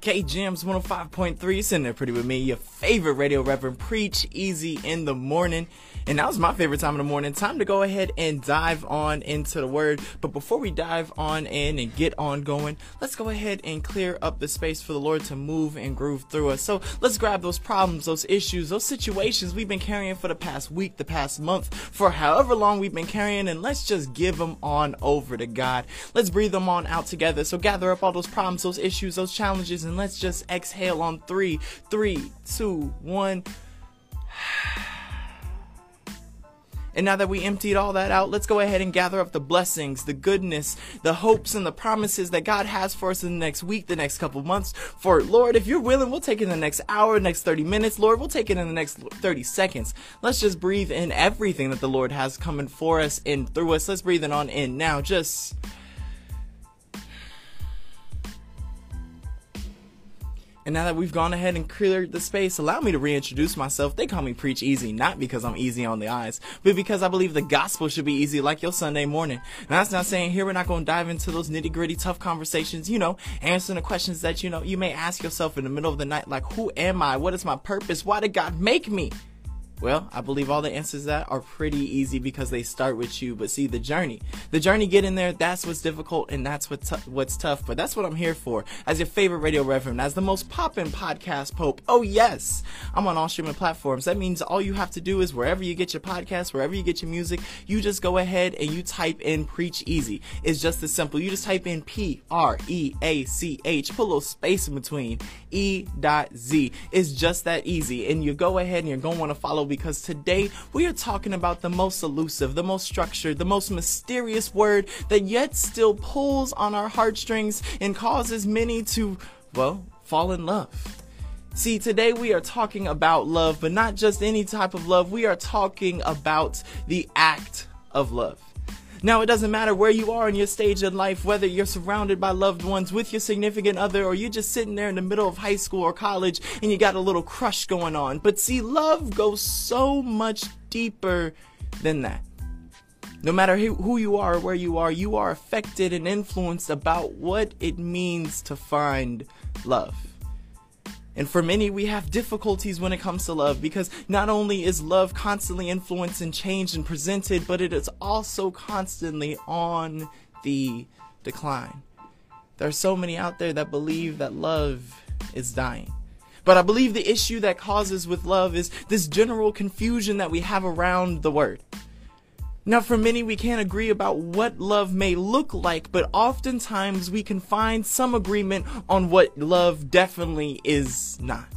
K Jams 105.3, sitting there pretty with me, your favorite radio reverend, Preach Easy in the morning. And that was my favorite time in the morning. Time to go ahead and dive on into the word. But before we dive on in and get on going, let's go ahead and clear up the space for the Lord to move and groove through us. So let's grab those problems, those issues, those situations we've been carrying for the past week, the past month, for however long we've been carrying, and let's just give them on over to God. Let's breathe them on out together. So gather up all those problems, those issues, those challenges, and let's just exhale on three, three, two, one. And now that we emptied all that out, let's go ahead and gather up the blessings, the goodness, the hopes, and the promises that God has for us in the next week, the next couple months. For Lord, if you're willing, we'll take it in the next hour, next 30 minutes. Lord, we'll take it in the next 30 seconds. Let's just breathe in everything that the Lord has coming for us and through us. Let's breathe it on in now. Just. And now that we've gone ahead and cleared the space, allow me to reintroduce myself. They call me Preach Easy, not because I'm easy on the eyes, but because I believe the gospel should be easy like your Sunday morning. And that's not saying here we're not going to dive into those nitty gritty tough conversations, you know, answering the questions that, you know, you may ask yourself in the middle of the night, like, who am I? What is my purpose? Why did God make me? Well, I believe all the answers that are pretty easy because they start with you. But see, the journey, the journey getting there, that's what's difficult and that's what's, t- what's tough. But that's what I'm here for. As your favorite radio reverend, as the most poppin' podcast pope. Oh, yes, I'm on all streaming platforms. That means all you have to do is wherever you get your podcast, wherever you get your music, you just go ahead and you type in Preach Easy. It's just as simple. You just type in P R E A C H, put a little space in between E dot Z. It's just that easy. And you go ahead and you're going to want to follow because today we are talking about the most elusive, the most structured, the most mysterious word that yet still pulls on our heartstrings and causes many to, well, fall in love. See, today we are talking about love, but not just any type of love. We are talking about the act of love. Now, it doesn't matter where you are in your stage in life, whether you're surrounded by loved ones with your significant other, or you're just sitting there in the middle of high school or college and you got a little crush going on. But see, love goes so much deeper than that. No matter who you are or where you are, you are affected and influenced about what it means to find love. And for many, we have difficulties when it comes to love because not only is love constantly influenced and changed and presented, but it is also constantly on the decline. There are so many out there that believe that love is dying. But I believe the issue that causes with love is this general confusion that we have around the word. Now, for many, we can't agree about what love may look like, but oftentimes we can find some agreement on what love definitely is not.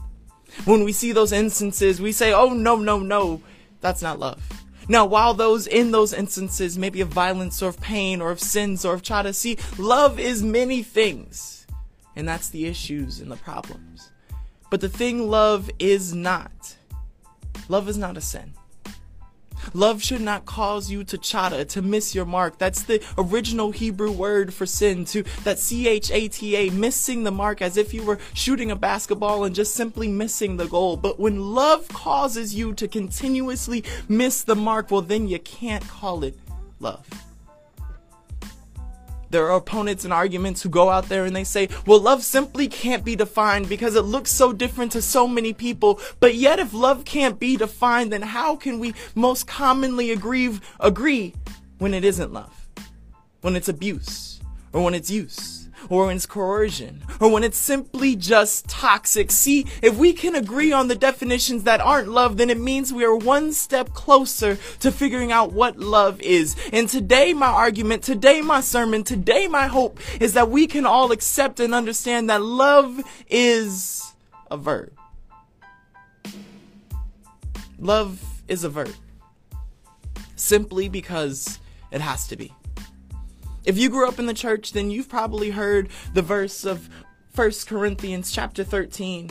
When we see those instances, we say, oh, no, no, no, that's not love. Now, while those in those instances maybe of violence or of pain or of sins or of chata, see, love is many things. And that's the issues and the problems. But the thing love is not, love is not a sin. Love should not cause you to chata, to miss your mark. That's the original Hebrew word for sin, to that C H A T A, missing the mark as if you were shooting a basketball and just simply missing the goal. But when love causes you to continuously miss the mark, well, then you can't call it love. There are opponents and arguments who go out there and they say, well, love simply can't be defined because it looks so different to so many people. But yet, if love can't be defined, then how can we most commonly agree, agree when it isn't love? When it's abuse or when it's use? Or when it's coercion, or when it's simply just toxic. See, if we can agree on the definitions that aren't love, then it means we are one step closer to figuring out what love is. And today, my argument, today, my sermon, today, my hope is that we can all accept and understand that love is a verb. Love is a verb. Simply because it has to be. If you grew up in the church, then you've probably heard the verse of 1 Corinthians chapter 13.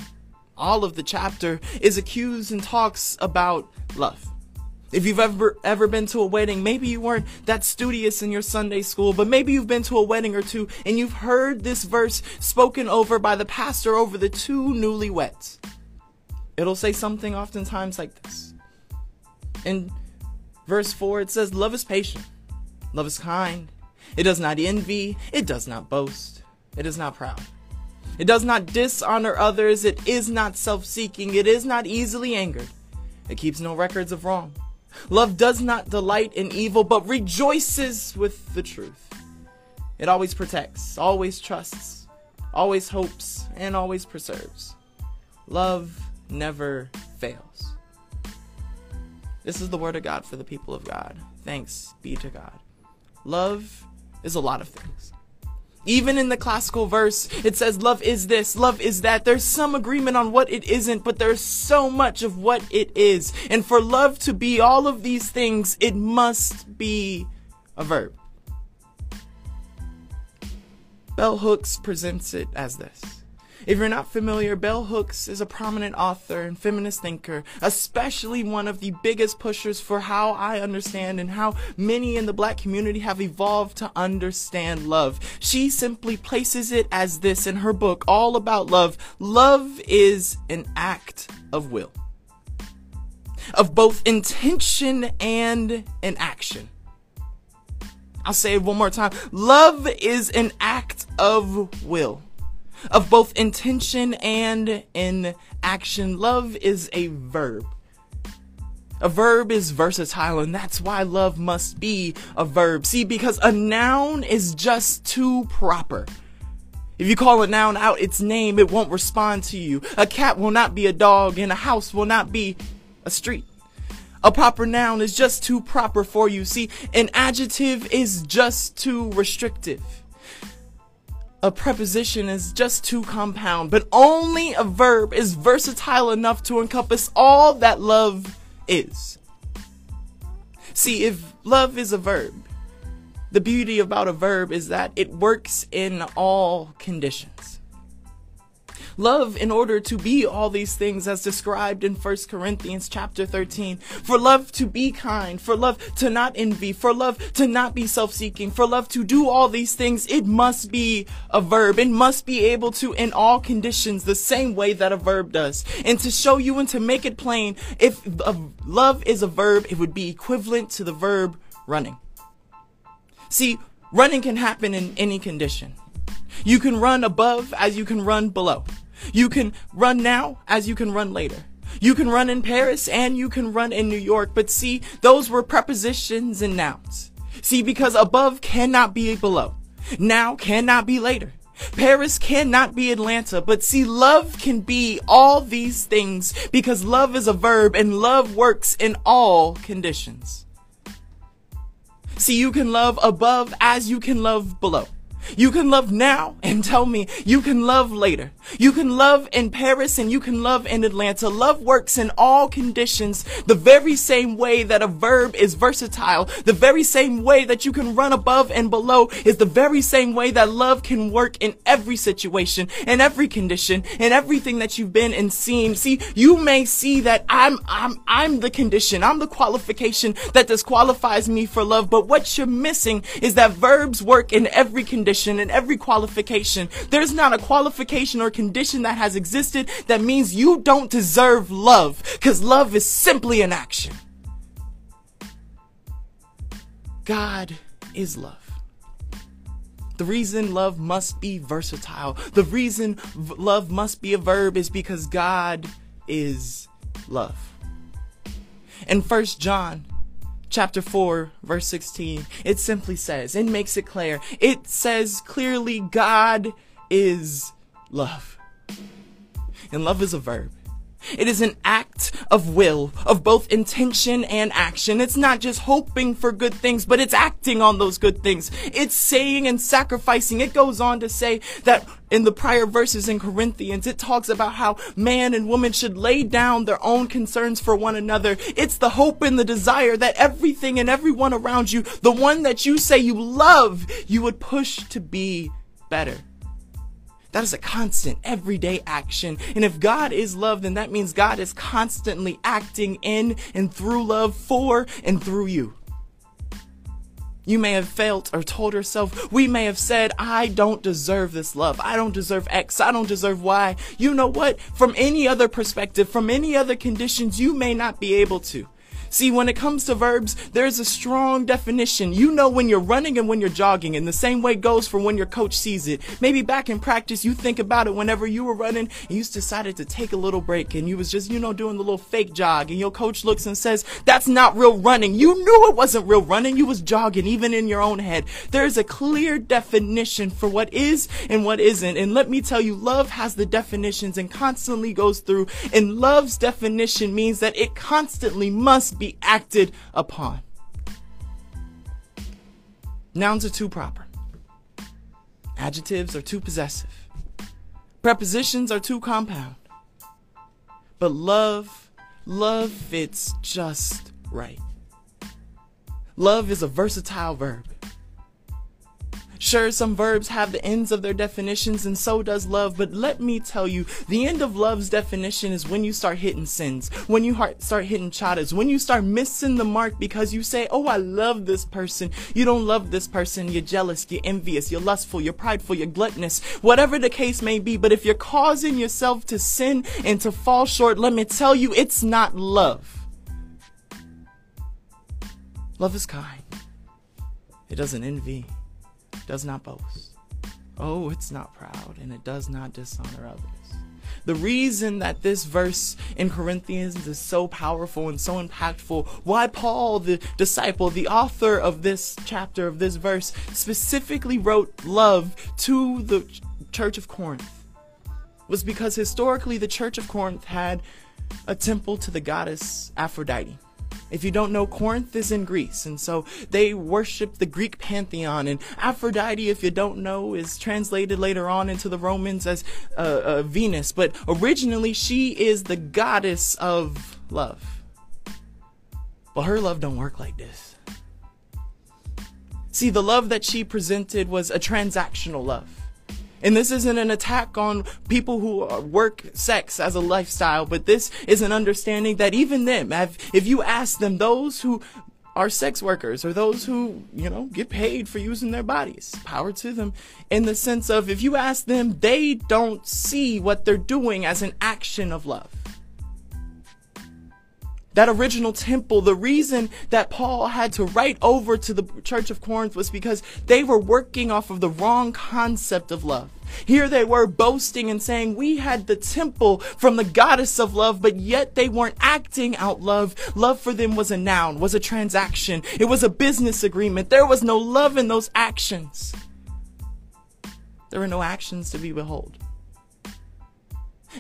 All of the chapter is accused and talks about love. If you've ever ever been to a wedding, maybe you weren't that studious in your Sunday school, but maybe you've been to a wedding or two and you've heard this verse spoken over by the pastor over the two newlyweds. It'll say something oftentimes like this. In verse 4, it says, Love is patient, love is kind, it does not envy. It does not boast. It is not proud. It does not dishonor others. It is not self seeking. It is not easily angered. It keeps no records of wrong. Love does not delight in evil, but rejoices with the truth. It always protects, always trusts, always hopes, and always preserves. Love never fails. This is the word of God for the people of God. Thanks be to God. Love is a lot of things. Even in the classical verse, it says love is this, love is that. There's some agreement on what it isn't, but there's so much of what it is. And for love to be all of these things, it must be a verb. Bell Hooks presents it as this. If you're not familiar, Bell Hooks is a prominent author and feminist thinker, especially one of the biggest pushers for how I understand and how many in the black community have evolved to understand love. She simply places it as this in her book, All About Love. Love is an act of will, of both intention and an action. I'll say it one more time. Love is an act of will of both intention and in action. Love is a verb. A verb is versatile, and that's why love must be a verb. See, because a noun is just too proper. If you call a noun out its name, it won't respond to you. A cat will not be a dog, and a house will not be a street. A proper noun is just too proper for you. See, an adjective is just too restrictive a preposition is just too compound, but only a verb is versatile enough to encompass all that love is. See, if love is a verb, the beauty about a verb is that it works in all conditions. Love in order to be all these things as described in 1 Corinthians chapter 13. For love to be kind, for love to not envy, for love to not be self-seeking, for love to do all these things, it must be a verb. It must be able to in all conditions the same way that a verb does. And to show you and to make it plain, if love is a verb, it would be equivalent to the verb running. See, running can happen in any condition. You can run above as you can run below. You can run now as you can run later. You can run in Paris and you can run in New York. But see, those were prepositions and nouns. See, because above cannot be below. Now cannot be later. Paris cannot be Atlanta, but see, love can be all these things because love is a verb and love works in all conditions. See, you can love above as you can love below. You can love now and tell me you can love later. You can love in Paris and you can love in Atlanta. Love works in all conditions the very same way that a verb is versatile. The very same way that you can run above and below is the very same way that love can work in every situation, in every condition, in everything that you've been and seen. See, you may see that I'm, I'm, I'm the condition. I'm the qualification that disqualifies me for love. But what you're missing is that verbs work in every condition and every qualification. There's not a qualification or condition that has existed that means you don't deserve love, because love is simply an action. God is love. The reason love must be versatile, the reason v- love must be a verb is because God is love. In First John chapter 4, verse 16, it simply says, it makes it clear. It says clearly, God is love. And love is a verb. It is an act of will, of both intention and action. It's not just hoping for good things, but it's acting on those good things. It's saying and sacrificing. It goes on to say that in the prior verses in Corinthians, it talks about how man and woman should lay down their own concerns for one another. It's the hope and the desire that everything and everyone around you, the one that you say you love, you would push to be better. That is a constant, everyday action. And if God is love, then that means God is constantly acting in and through love for and through you. You may have felt or told yourself, we may have said, I don't deserve this love. I don't deserve X. I don't deserve Y. You know what? From any other perspective, from any other conditions, you may not be able to. See, when it comes to verbs, there's a strong definition. You know when you're running and when you're jogging, and the same way goes for when your coach sees it. Maybe back in practice, you think about it whenever you were running and you decided to take a little break and you was just, you know, doing the little fake jog, and your coach looks and says, That's not real running. You knew it wasn't real running. You was jogging, even in your own head. There's a clear definition for what is and what isn't. And let me tell you, love has the definitions and constantly goes through. And love's definition means that it constantly must be acted upon. Nouns are too proper. Adjectives are too possessive. Prepositions are too compound. But love, love fits just right. Love is a versatile verb. Sure, some verbs have the ends of their definitions, and so does love, but let me tell you, the end of love's definition is when you start hitting sins, when you start hitting chadas, when you start missing the mark because you say, Oh, I love this person. You don't love this person. You're jealous, you're envious, you're lustful, you're prideful, you're gluttonous, whatever the case may be. But if you're causing yourself to sin and to fall short, let me tell you, it's not love. Love is kind. It doesn't envy does not boast. Oh, it's not proud, and it does not dishonor others. The reason that this verse in Corinthians is so powerful and so impactful, why Paul, the disciple, the author of this chapter, of this verse, specifically wrote love to the church of Corinth, was because historically the church of Corinth had a temple to the goddess Aphrodite. If you don't know, Corinth is in Greece, and so they worship the Greek pantheon. And Aphrodite, if you don't know, is translated later on into the Romans as uh, uh, Venus, but originally she is the goddess of love. But her love don't work like this. See, the love that she presented was a transactional love. And this isn't an attack on people who work sex as a lifestyle, but this is an understanding that even them, if you ask them, those who are sex workers or those who, you know, get paid for using their bodies, power to them, in the sense of if you ask them, they don't see what they're doing as an action of love that original temple, the reason that Paul had to write over to the church of Corinth was because they were working off of the wrong concept of love. Here they were boasting and saying, We had the temple from the goddess of love, but yet they weren't acting out love. Love for them was a noun, was a transaction, it was a business agreement. There was no love in those actions. There were no actions to be behold.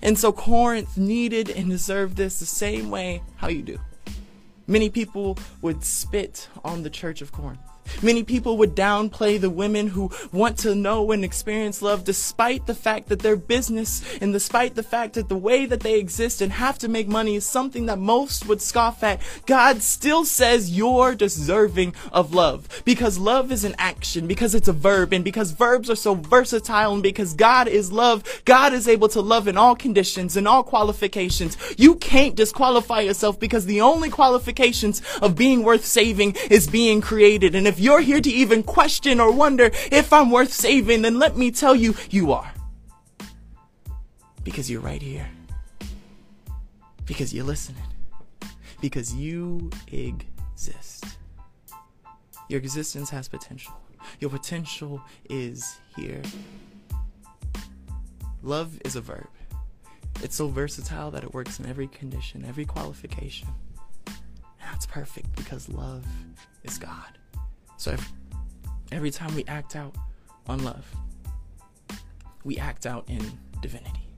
And so Corinth needed and deserved this the same way how you do. Many people would spit on the church of Corinth. Many people would downplay the women who want to know and experience love despite the fact that their business and despite the fact that the way that they exist and have to make money is something that most would scoff at. God still says you're deserving of love because love is an action, because it's a verb, and because verbs are so versatile, and because God is love, God is able to love in all conditions and all qualifications. You can't disqualify yourself because the only qualifications of being worth saving is being created. And if you're here to even question or wonder if I'm worth saving, then let me tell you, you are. Because you're right here. Because you're listening. Because you exist. Your existence has potential. Your potential is here. Love is a verb. It's so versatile that it works in every condition, every qualification. And that's perfect because love is God. So every time we act out on love, we act out in divinity.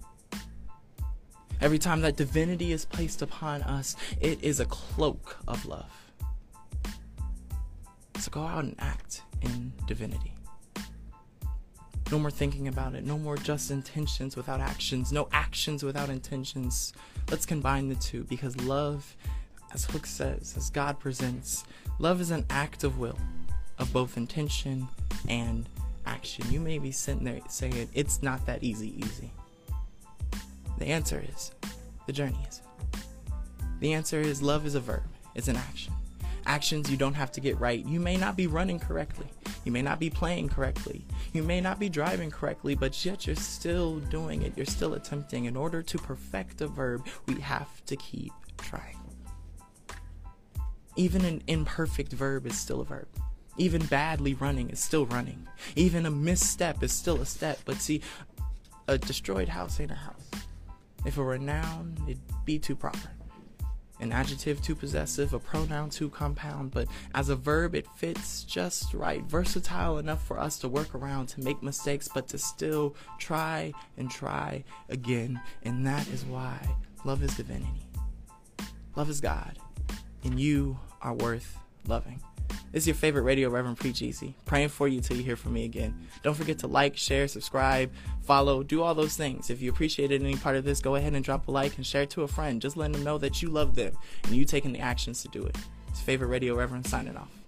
Every time that divinity is placed upon us, it is a cloak of love. So go out and act in divinity. No more thinking about it. No more just intentions without actions. No actions without intentions. Let's combine the two because love, as Hook says, as God presents, love is an act of will of both intention and action. You may be sitting there saying, it's not that easy, easy. The answer is, the journey is. The answer is, love is a verb, it's an action. Actions you don't have to get right. You may not be running correctly. You may not be playing correctly. You may not be driving correctly, but yet you're still doing it. You're still attempting. In order to perfect a verb, we have to keep trying. Even an imperfect verb is still a verb. Even badly running is still running. Even a misstep is still a step. But see, a destroyed house ain't a house. If it were a noun, it'd be too proper. An adjective too possessive, a pronoun too compound, but as a verb, it fits just right. Versatile enough for us to work around, to make mistakes, but to still try and try again. And that is why love is divinity. Love is God. And you are worth loving. This is your favorite radio Reverend Preach Easy. Praying for you till you hear from me again. Don't forget to like, share, subscribe, follow, do all those things. If you appreciated any part of this, go ahead and drop a like and share it to a friend. Just let them know that you love them and you taking the actions to do it. It's favorite radio Reverend signing off.